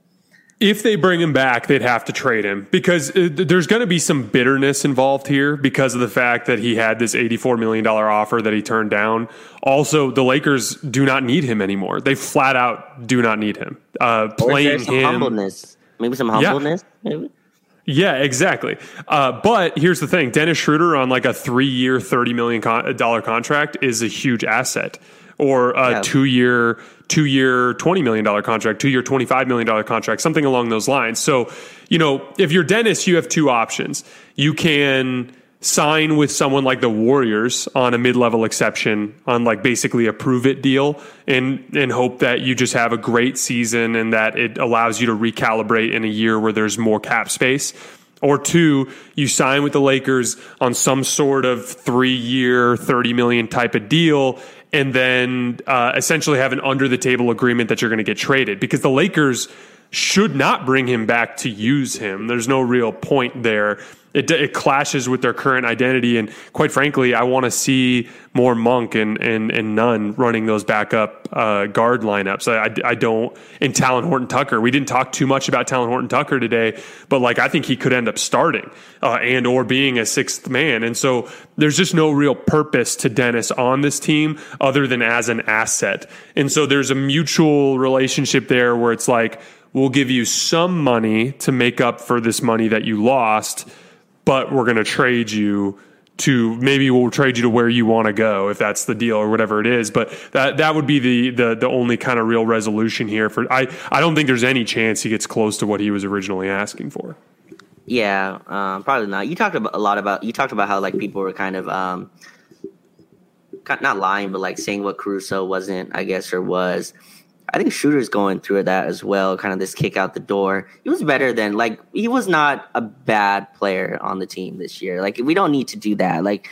if they bring him back, they'd have to trade him because uh, there's going to be some bitterness involved here because of the fact that he had this $84 million offer that he turned down. Also, the Lakers do not need him anymore. They flat out do not need him. Uh, playing some him, humbleness, maybe some humbleness, yeah. maybe. Yeah, exactly. Uh, but here's the thing: Dennis Schroeder on like a three-year, thirty million dollar contract is a huge asset, or a yeah. two-year two year, $20 million contract, two year, $25 million contract, something along those lines. So, you know, if you're Dennis, you have two options. You can sign with someone like the Warriors on a mid level exception on like basically a prove it deal and, and hope that you just have a great season and that it allows you to recalibrate in a year where there's more cap space. Or two, you sign with the Lakers on some sort of three year, 30 million type of deal and then uh, essentially have an under the table agreement that you're going to get traded because the Lakers should not bring him back to use him. There's no real point there it, it clashes with their current identity. And quite frankly, I want to see more Monk and, and, and Nunn running those backup uh, guard lineups. I, I, I, don't, and Talon Horton Tucker. We didn't talk too much about Talon Horton Tucker today, but like I think he could end up starting uh, and or being a sixth man. And so there's just no real purpose to Dennis on this team other than as an asset. And so there's a mutual relationship there where it's like, we'll give you some money to make up for this money that you lost but we're going to trade you to maybe we'll trade you to where you want to go if that's the deal or whatever it is. But that that would be the the the only kind of real resolution here. For I I don't think there's any chance he gets close to what he was originally asking for. Yeah, um, probably not. You talked about a lot about you talked about how like people were kind of um, not lying, but like saying what Caruso wasn't, I guess, or was. I think Schroeder's going through that as well, kind of this kick out the door. He was better than like he was not a bad player on the team this year. Like we don't need to do that. Like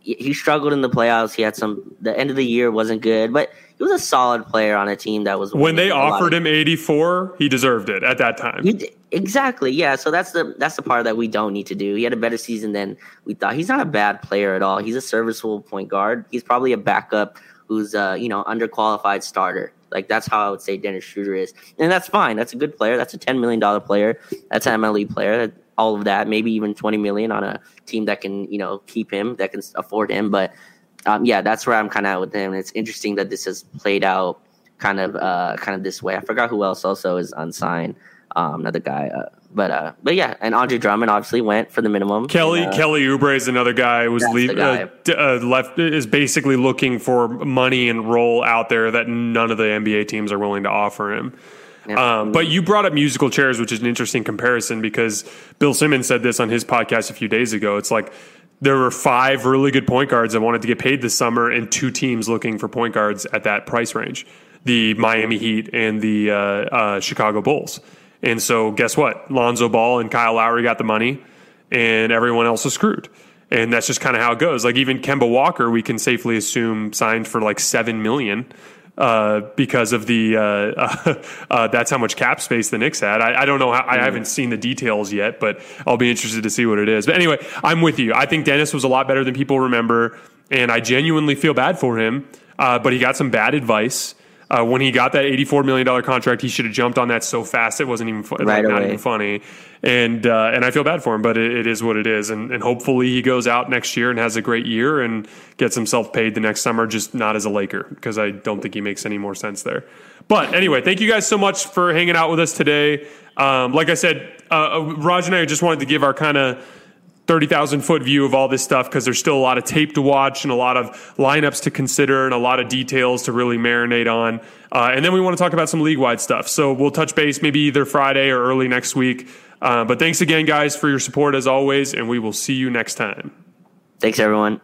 he struggled in the playoffs. He had some the end of the year wasn't good, but he was a solid player on a team that was when they offered him 84, he deserved it at that time. He, exactly. Yeah, so that's the that's the part that we don't need to do. He had a better season than we thought. He's not a bad player at all. He's a serviceable point guard. He's probably a backup who's a, you know, underqualified starter like that's how I would say Dennis Schroeder is, and that's fine. That's a good player. That's a ten million dollar player. That's an MLE player. All of that, maybe even twenty million on a team that can you know keep him, that can afford him. But um, yeah, that's where I'm kind of at with him. And it's interesting that this has played out kind of uh, kind of this way. I forgot who else also is unsigned. Um, another guy. Uh, but uh, but yeah, and Andre Drummond obviously went for the minimum. Kelly and, uh, Kelly Oubre is another guy who was leave, guy. Uh, uh, left is basically looking for money and role out there that none of the NBA teams are willing to offer him. Yeah. Um, but you brought up musical chairs, which is an interesting comparison because Bill Simmons said this on his podcast a few days ago. It's like there were five really good point guards that wanted to get paid this summer, and two teams looking for point guards at that price range. the Miami Heat and the uh, uh, Chicago Bulls. And so, guess what? Lonzo Ball and Kyle Lowry got the money, and everyone else is screwed. And that's just kind of how it goes. Like even Kemba Walker, we can safely assume signed for like seven million uh, because of the uh, uh, that's how much cap space the Knicks had. I, I don't know. How, I haven't seen the details yet, but I'll be interested to see what it is. But anyway, I'm with you. I think Dennis was a lot better than people remember, and I genuinely feel bad for him. Uh, but he got some bad advice. Uh, when he got that $84 million contract, he should have jumped on that so fast it wasn't even fu- Right not even funny. And uh, and I feel bad for him, but it, it is what it is. And, and hopefully he goes out next year and has a great year and gets himself paid the next summer, just not as a Laker, because I don't think he makes any more sense there. But anyway, thank you guys so much for hanging out with us today. Um, like I said, uh, Raj and I just wanted to give our kind of 30,000 foot view of all this stuff because there's still a lot of tape to watch and a lot of lineups to consider and a lot of details to really marinate on. Uh, and then we want to talk about some league wide stuff. So we'll touch base maybe either Friday or early next week. Uh, but thanks again, guys, for your support as always, and we will see you next time. Thanks, everyone.